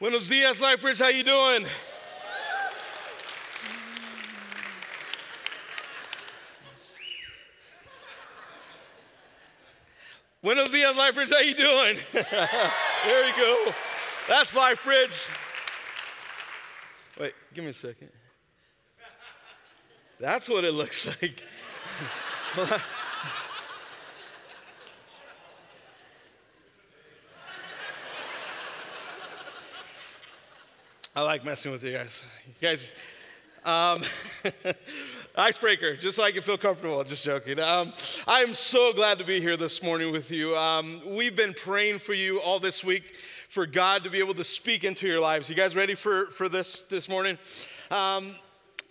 Buenos dias, Lifebridge. How you doing? Buenos dias, Lifebridge. How you doing? there you go. That's Lifebridge. Wait, give me a second. That's what it looks like. I like messing with you guys. You guys, um, icebreaker, just so I can feel comfortable. Just joking. Um, I am so glad to be here this morning with you. Um, we've been praying for you all this week for God to be able to speak into your lives. You guys ready for, for this this morning? Um,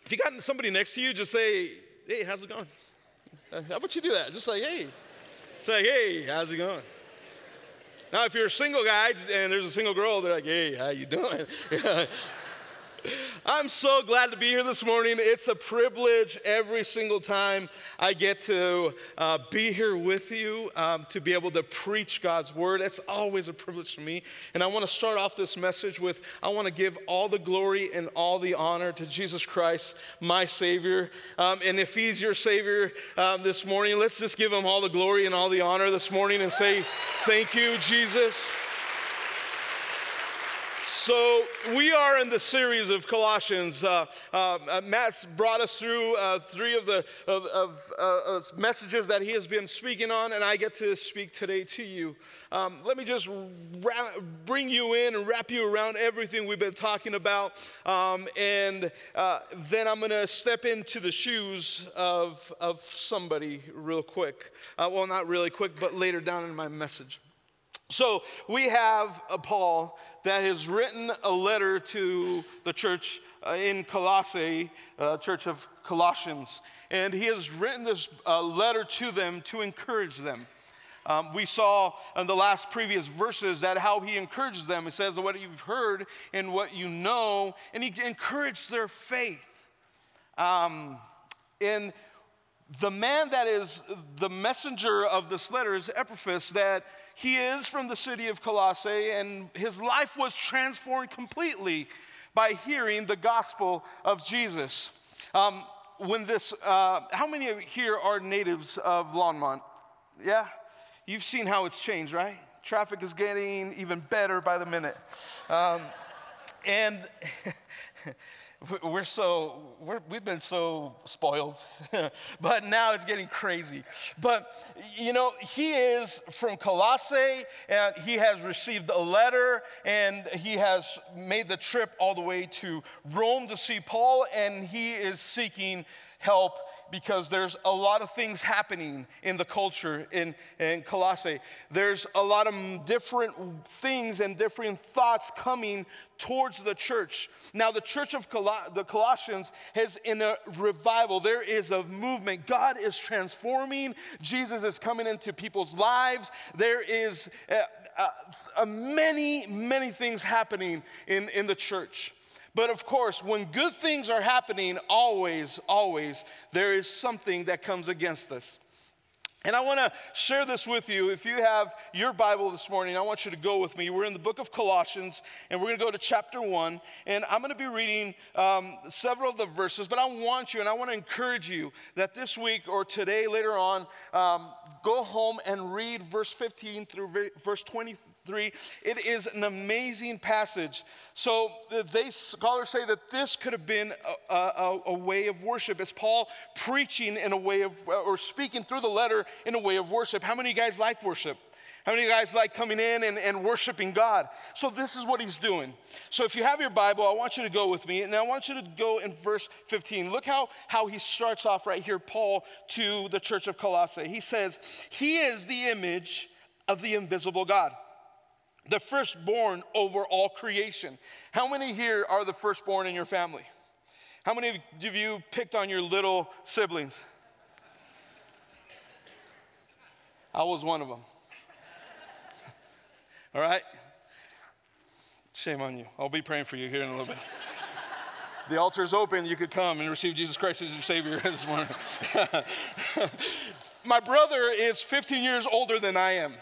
if you got somebody next to you, just say, "Hey, how's it going?" Uh, how about you do that? Just like, "Hey," say, "Hey, how's it going?" Now, if you're a single guy and there's a single girl, they're like, hey, how you doing? I'm so glad to be here this morning. It's a privilege every single time I get to uh, be here with you um, to be able to preach God's word. It's always a privilege for me. And I want to start off this message with I want to give all the glory and all the honor to Jesus Christ, my Savior. Um, and if He's your Savior uh, this morning, let's just give Him all the glory and all the honor this morning and say, Thank you, Jesus. So, we are in the series of Colossians. Uh, uh, Matt's brought us through uh, three of the of, of uh, messages that he has been speaking on, and I get to speak today to you. Um, let me just ra- bring you in and wrap you around everything we've been talking about, um, and uh, then I'm going to step into the shoes of, of somebody real quick. Uh, well, not really quick, but later down in my message. So we have a Paul that has written a letter to the church uh, in Colossae, uh, church of Colossians, and he has written this uh, letter to them to encourage them. Um, we saw in the last previous verses that how he encourages them. He says that what you've heard and what you know, and he encouraged their faith. Um, and the man that is the messenger of this letter is Epaphras, that he is from the city of Colossae, and his life was transformed completely by hearing the gospel of Jesus. Um, when this, uh, how many here are natives of Longmont? Yeah? You've seen how it's changed, right? Traffic is getting even better by the minute. Um, and we're so we're, we've been so spoiled but now it's getting crazy. But you know he is from colossae and he has received a letter and he has made the trip all the way to rome to see paul and he is seeking help because there's a lot of things happening in the culture in, in Colossae. There's a lot of different things and different thoughts coming towards the church. Now, the church of Col- the Colossians is in a revival. There is a movement. God is transforming. Jesus is coming into people's lives. There is uh, uh, many, many things happening in, in the church. But of course, when good things are happening, always, always, there is something that comes against us. And I want to share this with you. If you have your Bible this morning, I want you to go with me. We're in the book of Colossians, and we're going to go to chapter one. And I'm going to be reading um, several of the verses, but I want you and I want to encourage you that this week or today, later on, um, go home and read verse 15 through verse 20, 3. It is an amazing passage. So uh, they scholars say that this could have been a, a, a, way of worship. Is Paul preaching in a way of, or speaking through the letter in a way of worship? How many of you guys like worship? How many of you guys like coming in and, and worshiping God? So, this is what he's doing. So, if you have your Bible, I want you to go with me, and I want you to go in verse 15. Look how, how he starts off right here, Paul, to the church of Colossae. He says, He is the image of the invisible God the firstborn over all creation. How many here are the firstborn in your family? How many of you picked on your little siblings? I was one of them. All right? Shame on you. I'll be praying for you here in a little bit. the altar is open. You could come and receive Jesus Christ as your Savior this morning. My brother is 15 years older than I am.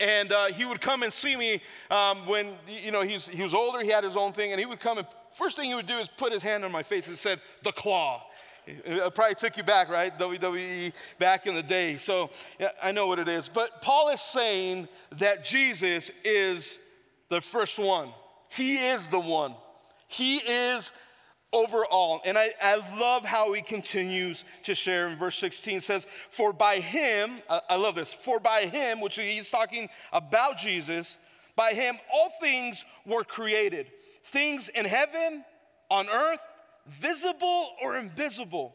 And uh, he would come and see me um, when, you know, he's, he was older, he had his own thing, and he would come and first thing he would do is put his hand on my face and said, the claw. It probably took you back, right? WWE back in the day. So yeah, I know what it is. But Paul is saying that Jesus is the first one. He is the one. He is over all. And I, I love how he continues to share in verse 16 says, For by him, I love this, for by him, which he's talking about Jesus, by him all things were created. Things in heaven, on earth, visible or invisible.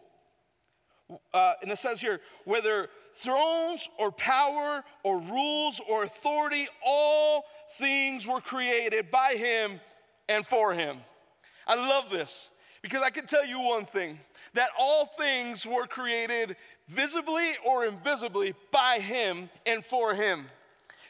Uh, and it says here, whether thrones or power or rules or authority, all things were created by him and for him. I love this because I can tell you one thing that all things were created visibly or invisibly by him and for him.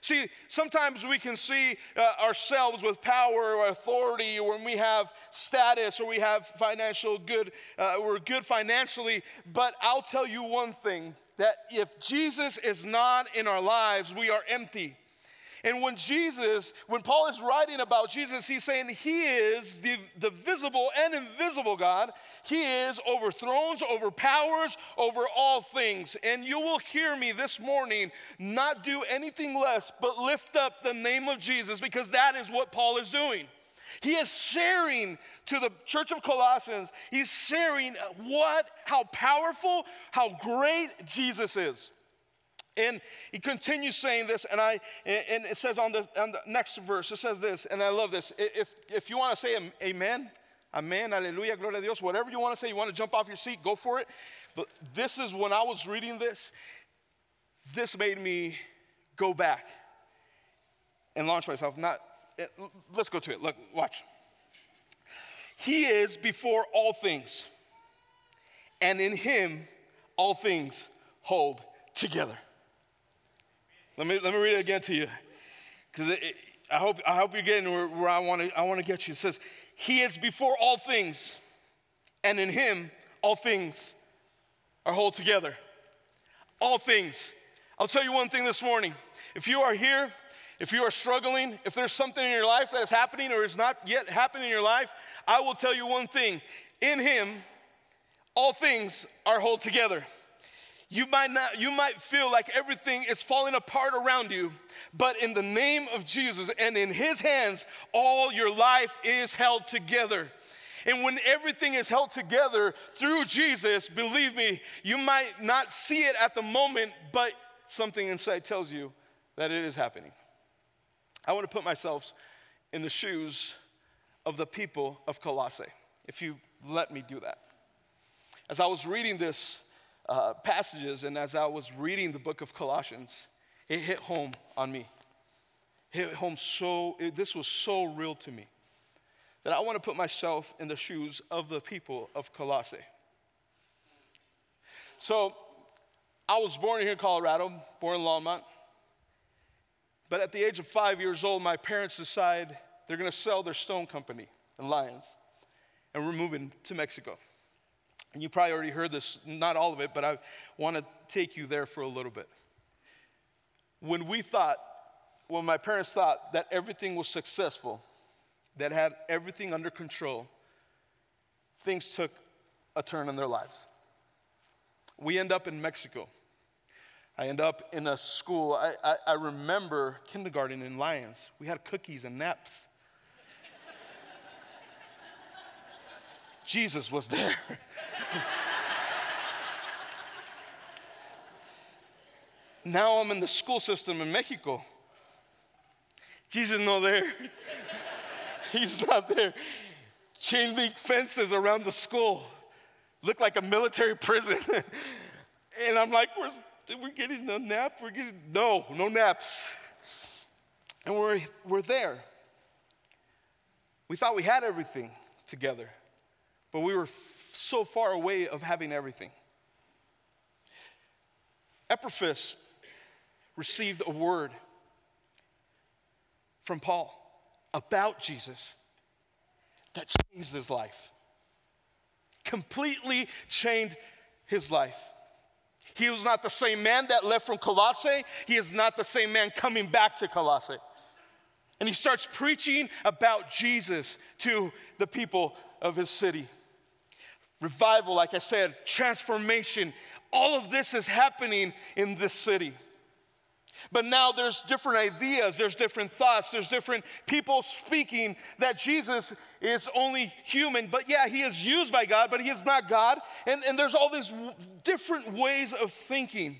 See, sometimes we can see uh, ourselves with power or authority or when we have status or we have financial good, uh, we're good financially. But I'll tell you one thing that if Jesus is not in our lives, we are empty. And when Jesus, when Paul is writing about Jesus, he's saying he is the, the visible and invisible God. He is over thrones, over powers, over all things. And you will hear me this morning not do anything less but lift up the name of Jesus because that is what Paul is doing. He is sharing to the church of Colossians, he's sharing what, how powerful, how great Jesus is. And he continues saying this, and I and it says on the, on the next verse, it says this, and I love this. If if you want to say amen, amen, alleluia, gloria a Dios, whatever you want to say, you want to jump off your seat, go for it. But this is when I was reading this, this made me go back and launch myself. Not eh, let's go to it. Look, watch. He is before all things, and in him all things hold together. Let me, let me read it again to you. Because I hope, I hope you're getting where, where I want to I wanna get you. It says, He is before all things, and in Him all things are whole together. All things. I'll tell you one thing this morning. If you are here, if you are struggling, if there's something in your life that is happening or is not yet happening in your life, I will tell you one thing. In Him, all things are whole together. You might not, you might feel like everything is falling apart around you, but in the name of Jesus and in his hands, all your life is held together. And when everything is held together through Jesus, believe me, you might not see it at the moment, but something inside tells you that it is happening. I want to put myself in the shoes of the people of Colossae, if you let me do that. As I was reading this uh, passages, and as I was reading the book of Colossians, it hit home on me. It hit home so, it, this was so real to me that I want to put myself in the shoes of the people of Colossae. So, I was born here in Colorado, born in Longmont. But at the age of five years old, my parents decide they're going to sell their stone company in Lyons, and we're moving to Mexico. And you probably already heard this, not all of it, but I want to take you there for a little bit. When we thought, when my parents thought that everything was successful, that had everything under control, things took a turn in their lives. We end up in Mexico. I end up in a school. I, I, I remember kindergarten in Lyons. We had cookies and naps. Jesus was there. now I'm in the school system in Mexico. Jesus not there. He's not there. Chain link fences around the school. Look like a military prison. and I'm like, we're, we're getting a nap? We're getting, no, no naps. And we're, we're there. We thought we had everything together. But we were f- so far away of having everything. Epaphras received a word from Paul about Jesus that changed his life, completely changed his life. He was not the same man that left from Colossae. He is not the same man coming back to Colossae. And he starts preaching about Jesus to the people of his city. Revival, like I said, transformation, all of this is happening in this city. But now there's different ideas, there's different thoughts, there's different people speaking that Jesus is only human. But yeah, he is used by God, but he is not God. And, and there's all these different ways of thinking.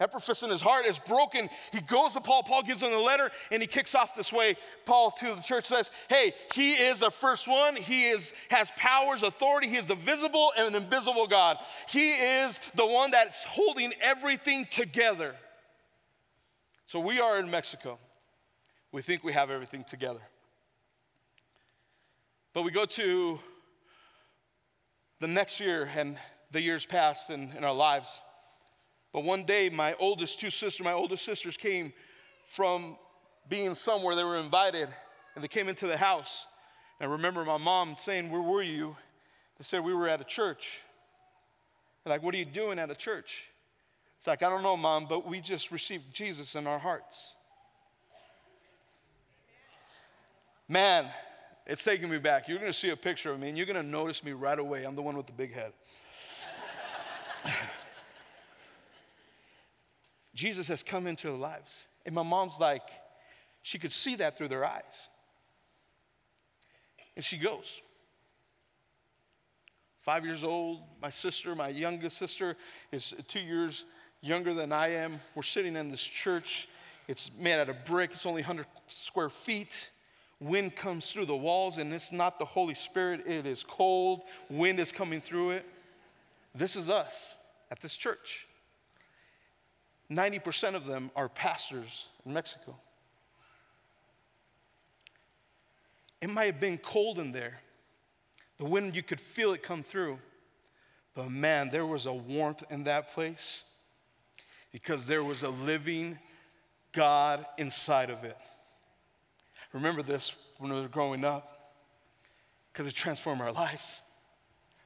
Epaphras in his heart is broken. He goes to Paul. Paul gives him the letter and he kicks off this way. Paul to the church says, Hey, he is the first one. He is, has powers, authority. He is the visible and invisible God. He is the one that's holding everything together. So we are in Mexico. We think we have everything together. But we go to the next year and the years pass in, in our lives. But one day, my oldest two sisters, my oldest sisters came from being somewhere, they were invited, and they came into the house. And I remember my mom saying, Where were you? They said, We were at a church. They're like, What are you doing at a church? It's like, I don't know, mom, but we just received Jesus in our hearts. Man, it's taking me back. You're going to see a picture of me and you're going to notice me right away. I'm the one with the big head. Jesus has come into their lives. And my mom's like, she could see that through their eyes. And she goes. Five years old, my sister, my youngest sister, is two years younger than I am. We're sitting in this church. It's made out of brick, it's only 100 square feet. Wind comes through the walls, and it's not the Holy Spirit, it is cold. Wind is coming through it. This is us at this church. 90% of them are pastors in Mexico. It might have been cold in there. The wind, you could feel it come through. But man, there was a warmth in that place because there was a living God inside of it. Remember this when we were growing up because it transformed our lives.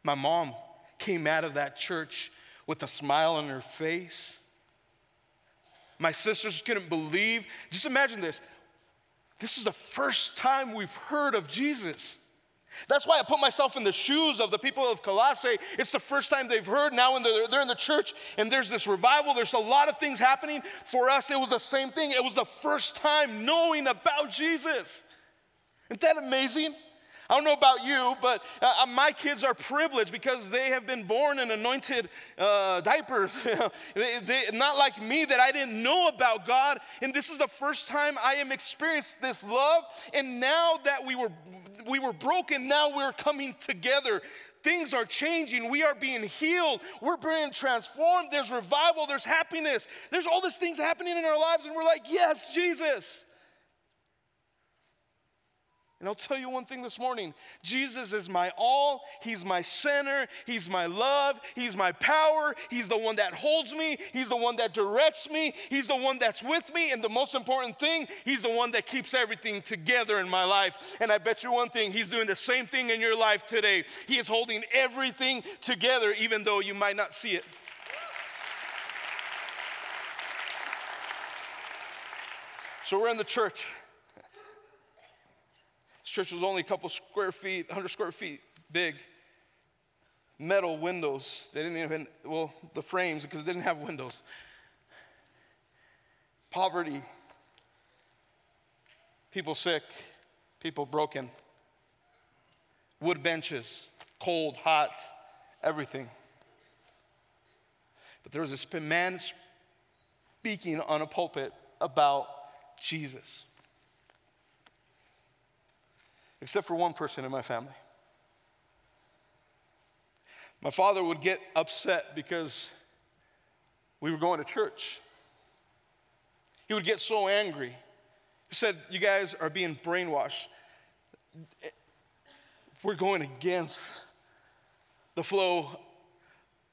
My mom came out of that church with a smile on her face. My sisters couldn't believe. Just imagine this. This is the first time we've heard of Jesus. That's why I put myself in the shoes of the people of Colossae. It's the first time they've heard. Now they're, they're in the church and there's this revival. There's a lot of things happening. For us, it was the same thing. It was the first time knowing about Jesus. Isn't that amazing? I don't know about you, but uh, uh my kids are privileged because they have been born in anointed uh, diapers. they, they, not like me, that I didn't know about God. And this is the first time I am experienced this love. And now that we were we were broken, now we're coming together. Things are changing. We are being healed. We're being transformed. There's revival. There's happiness. There's all these things happening in our lives, and we're like, yes, Jesus. And I'll tell you one thing this morning. Jesus is my all, He's my center, He's my love, He's my power, He's the one that holds me, He's the one that directs me, He's the one that's with me, and the most important thing, He's the one that keeps everything together in my life. And I bet you one thing, He's doing the same thing in your life today. He is holding everything together, even though you might not see it. So we're in the church church was only a couple square feet, 100 square feet big. Metal windows. They didn't even, well, the frames, because they didn't have windows. Poverty. People sick. People broken. Wood benches. Cold, hot, everything. But there was this man speaking on a pulpit about Jesus except for one person in my family. My father would get upset because we were going to church. He would get so angry. He said, You guys are being brainwashed. We're going against the flow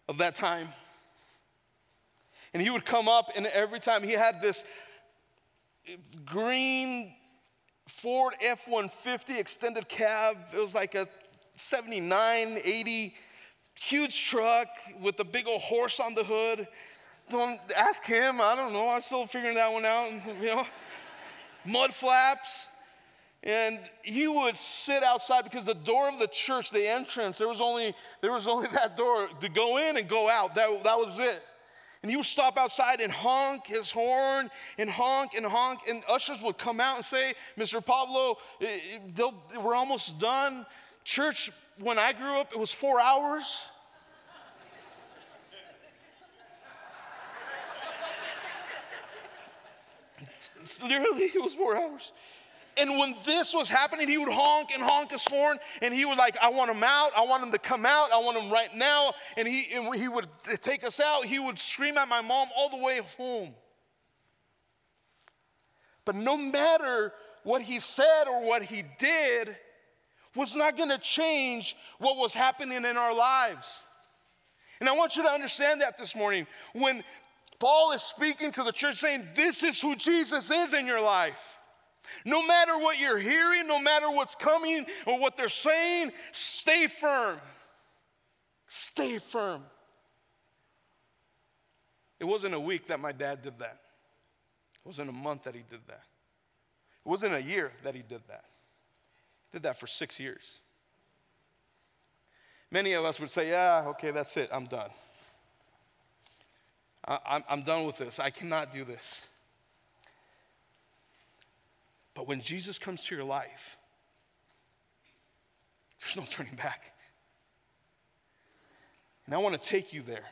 of that time. And he would come up, and every time he had this green Ford F 150 extended cab. It was like a 79, 80 huge truck with a big old horse on the hood. Don't ask him. I don't know. I'm still figuring that one out. You know, mud flaps. And he would sit outside because the door of the church, the entrance, there was only there was only that door to go in and go out. That, that was it. And he would stop outside and honk his horn and honk and honk. And ushers would come out and say, Mr. Pablo, eh, eh, we're almost done. Church, when I grew up, it was four hours. Literally, it was four hours. And when this was happening, he would honk and honk his horn, and he would like, I want him out. I want him to come out. I want him right now. And he, and he would take us out. He would scream at my mom all the way home. But no matter what he said or what he did, was not going to change what was happening in our lives. And I want you to understand that this morning. When Paul is speaking to the church saying, This is who Jesus is in your life. No matter what you're hearing, no matter what's coming or what they're saying, stay firm. Stay firm. It wasn't a week that my dad did that. It wasn't a month that he did that. It wasn't a year that he did that. He did that for six years. Many of us would say, Yeah, okay, that's it, I'm done. I, am done with this. I cannot do this. But when Jesus comes to your life, there's no turning back. And I want to take you there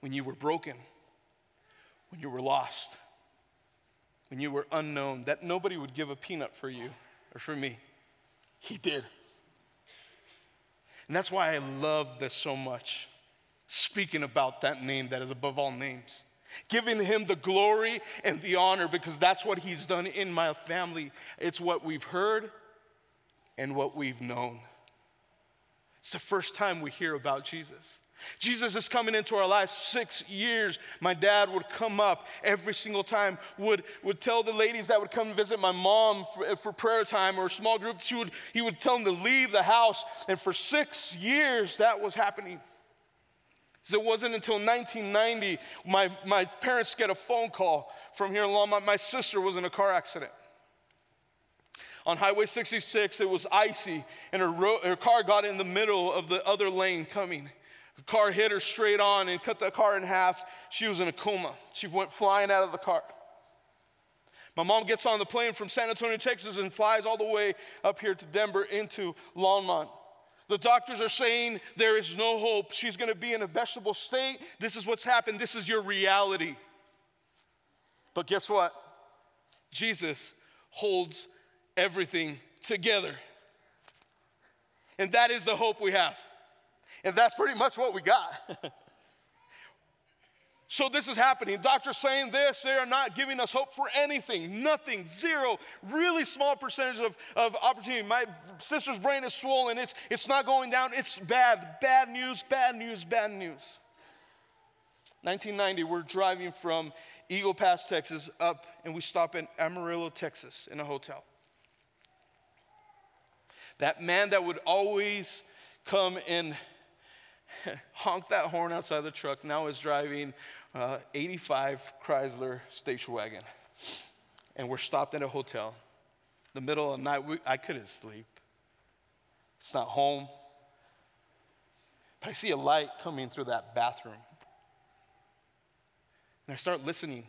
when you were broken, when you were lost, when you were unknown, that nobody would give a peanut for you or for me. He did. And that's why I love this so much, speaking about that name that is above all names giving him the glory and the honor because that's what he's done in my family. It's what we've heard and what we've known. It's the first time we hear about Jesus. Jesus is coming into our lives six years. My dad would come up every single time, would, would tell the ladies that would come visit my mom for, for prayer time or small groups, he would, he would tell them to leave the house. And for six years, that was happening. It wasn't until 1990 my, my parents get a phone call from here in Longmont. My sister was in a car accident. On Highway 66, it was icy, and her, ro- her car got in the middle of the other lane coming. The car hit her straight on and cut the car in half. She was in a coma. She went flying out of the car. My mom gets on the plane from San Antonio, Texas, and flies all the way up here to Denver into Longmont. The doctors are saying there is no hope. She's going to be in a vegetable state. This is what's happened. This is your reality. But guess what? Jesus holds everything together. And that is the hope we have. And that's pretty much what we got. So this is happening. Doctors saying this, they are not giving us hope for anything, nothing, zero, really small percentage of, of opportunity. My sister's brain is swollen, it's, it's not going down, it's bad, bad news, bad news, bad news. 1990, we're driving from Eagle Pass, Texas, up, and we stop in Amarillo, Texas, in a hotel. That man that would always come and honk that horn outside the truck now is driving uh, 85 Chrysler station wagon. And we're stopped at a hotel. The middle of the night, we, I couldn't sleep. It's not home. But I see a light coming through that bathroom. And I start listening.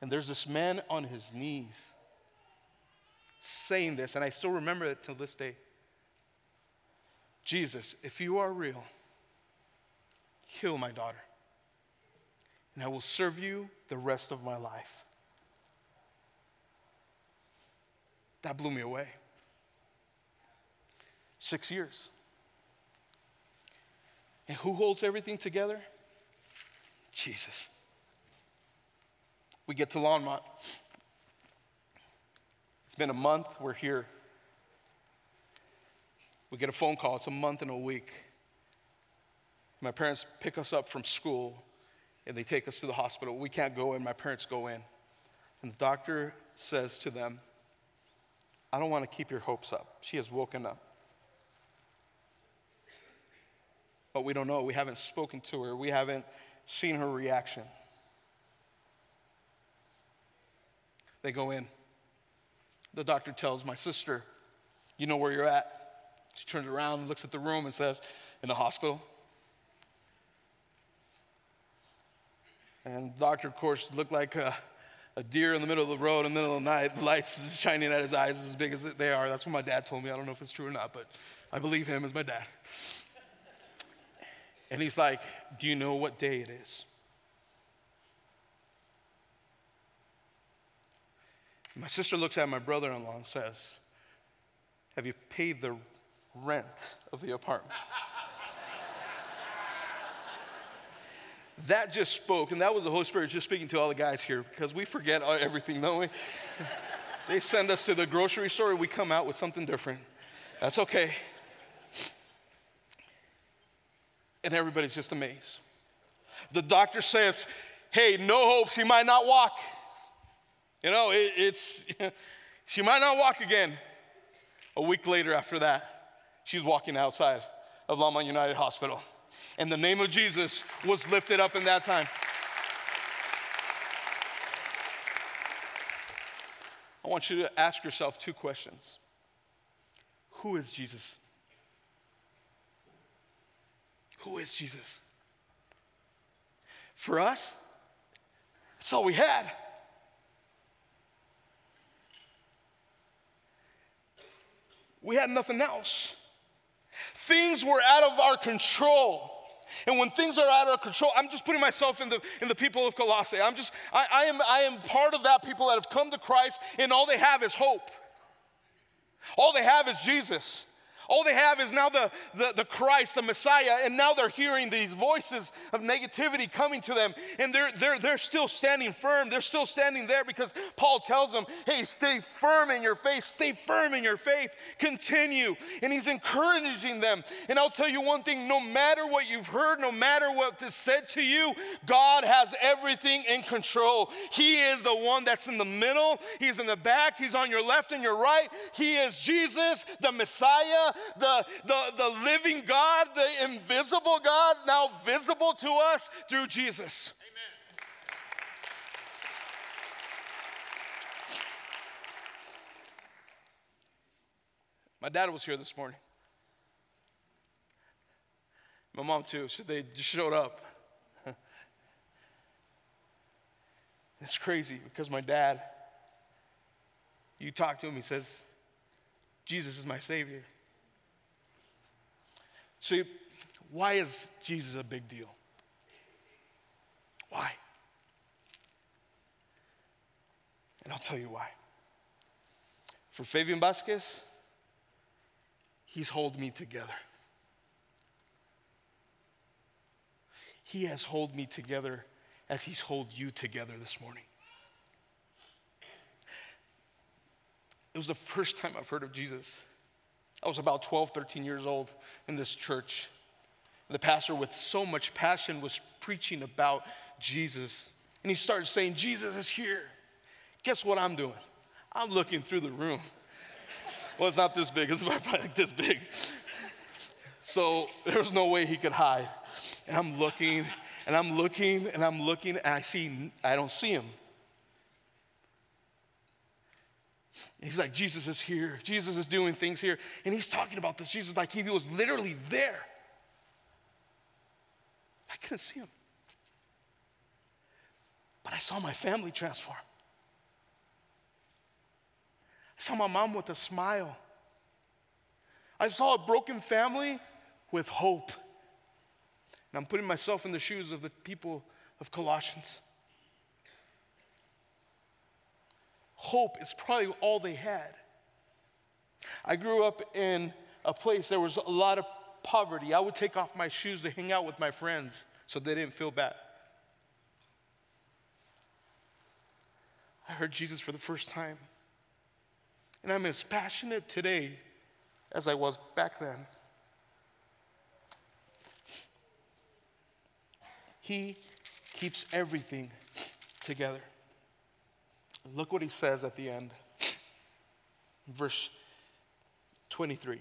And there's this man on his knees saying this, and I still remember it till this day. Jesus, if you are real, heal my daughter and I will serve you the rest of my life. That blew me away. Six years. And who holds everything together? Jesus. We get to Longmont. It's been a month, we're here. We get a phone call, it's a month and a week. My parents pick us up from school and they take us to the hospital. We can't go in, my parents go in. And the doctor says to them, I don't want to keep your hopes up. She has woken up. but we don't know. We haven't spoken to her, we haven't seen her reaction. They go in. The doctor tells my sister, You know where you're at. She turns around looks at the room and says, In the hospital. And the doctor, of course, looked like a, a, deer in the middle of the road in the middle of the night. The lights shining at his eyes as big as they are. That's what my dad told me. I don't know if it's true or not, but I believe him as my dad. And he's like, Do you know what day it is? My sister looks at my brother in law and says, Have you paid the rent of the apartment? That just spoke, and that was the Holy Spirit just speaking to all the guys here because we forget everything, don't we? they send us to the grocery store, we come out with something different. That's okay. And everybody's just amazed. The doctor says, Hey, no hope, she might not walk. You know, it, it's, she might not walk again. A week later, after that, she's walking outside of Longmont United Hospital. And the name of Jesus was lifted up in that time. I want you to ask yourself two questions Who is Jesus? Who is Jesus? For us, that's all we had. We had nothing else. Things were out of our control. And when things are out of control, I'm just putting myself in the, in the people of Colossae. I'm just, I, I, am, I am part of that people that have come to Christ and all they have is hope. All they have is Jesus. All they have is now the, the, the, Christ, the Messiah, and now they're hearing these voices of negativity coming to them, and they're, they're, they're still standing firm. They're still standing there because Paul tells them, hey, stay firm in your faith, stay firm in your faith, continue. And he's encouraging them. And I'll tell you one thing no matter what you've heard, no matter what is said to you, God has everything in control. He is the one that's in the middle, He's in the back, He's on your left and your right. He is Jesus, the Messiah the, the, the living God, the invisible God, now visible to us through Jesus. Amen. My dad was here this morning. My mom, too. So they just showed up. it's crazy because my dad, you talk to him, he says, Jesus is my Savior. See, why is Jesus a big deal? Why? And I'll tell you why. For Fabian Vasquez, he's hold me together. He has held me together as he's hold you together this morning. It was the first time I've heard of Jesus. I was about 12, 13 years old in this church. The pastor, with so much passion, was preaching about Jesus. And he started saying, Jesus is here. Guess what I'm doing? I'm looking through the room. Well, it's not this big, it's about like this big. So there was no way he could hide. And I'm looking, and I'm looking, and I'm looking, and I see, I don't see him. He's like, Jesus is here. Jesus is doing things here. And he's talking about this. Jesus, like, he was literally there. I couldn't see him. But I saw my family transform. I saw my mom with a smile. I saw a broken family with hope. And I'm putting myself in the shoes of the people of Colossians. Hope is probably all they had. I grew up in a place there was a lot of poverty. I would take off my shoes to hang out with my friends so they didn't feel bad. I heard Jesus for the first time. And I'm as passionate today as I was back then. He keeps everything together. Look what he says at the end. Verse 23.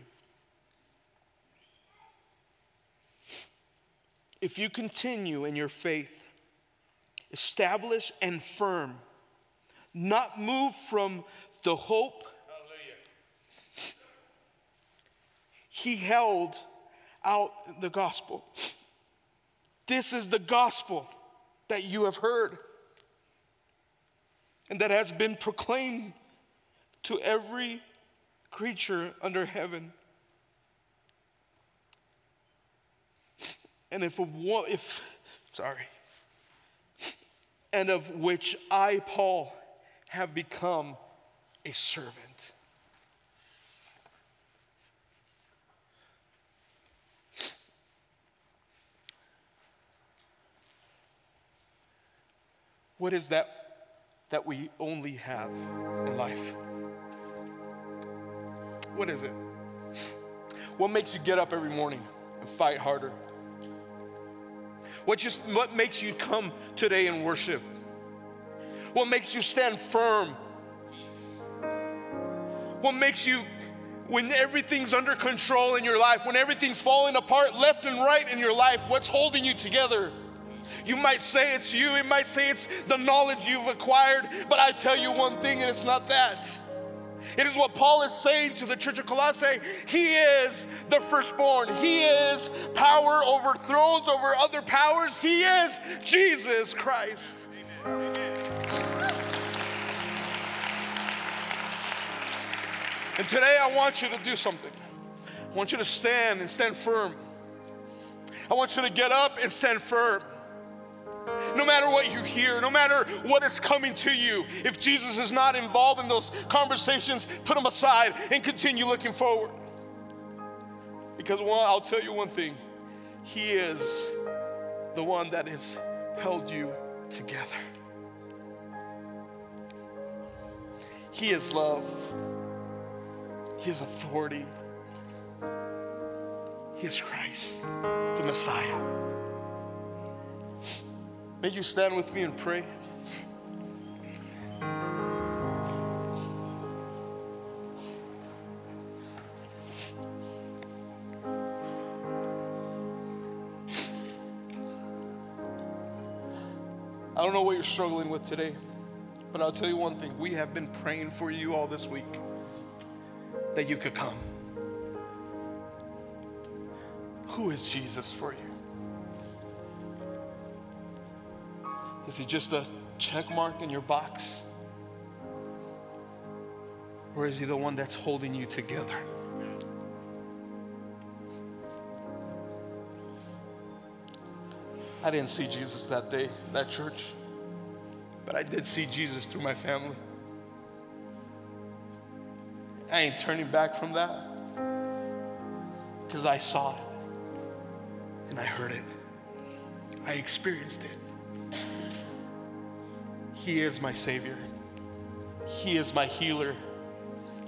if you continue in your faith, established and firm, not moved from the hope he held out the gospel. This is the gospel that you have heard and that has been proclaimed to every creature under heaven. And if, a, if sorry, and of which I, Paul, have become a servant. What is that that we only have in life? What is it? What makes you get up every morning and fight harder? What, just, what makes you come today and worship? What makes you stand firm? What makes you, when everything's under control in your life, when everything's falling apart left and right in your life, what's holding you together? You might say it's you, it might say it's the knowledge you've acquired, but I tell you one thing, and it's not that. It is what Paul is saying to the church of Colossae. He is the firstborn. He is power over thrones, over other powers. He is Jesus Christ. Amen. And today I want you to do something. I want you to stand and stand firm. I want you to get up and stand firm. No matter what you hear, no matter what is coming to you, if Jesus is not involved in those conversations, put them aside and continue looking forward. Because one, I'll tell you one thing He is the one that has held you together. He is love, He is authority, He is Christ, the Messiah. May you stand with me and pray. I don't know what you're struggling with today, but I'll tell you one thing. We have been praying for you all this week that you could come. Who is Jesus for you? Is he just a check mark in your box? Or is he the one that's holding you together? I didn't see Jesus that day, that church, but I did see Jesus through my family. I ain't turning back from that because I saw it and I heard it, I experienced it. He is my Savior. He is my healer.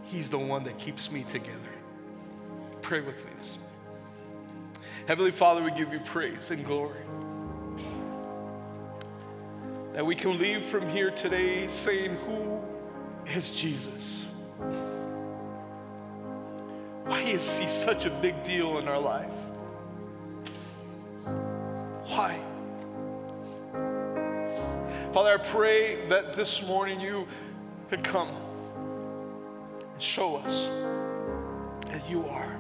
He's the one that keeps me together. Pray with me this Heavenly Father, we give you praise and glory. That we can leave from here today saying, Who is Jesus? Why is he such a big deal in our life? Why? Father, I pray that this morning you could come and show us that you are,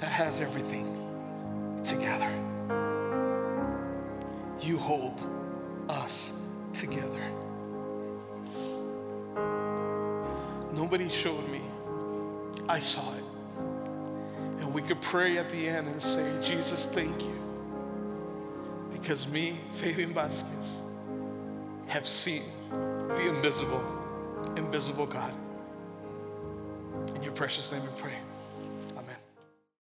that has everything together. You hold us together. Nobody showed me. I saw it. And we could pray at the end and say, Jesus, thank you. Because me, Fabian Vasquez, have seen the invisible, invisible God. In your precious name we pray.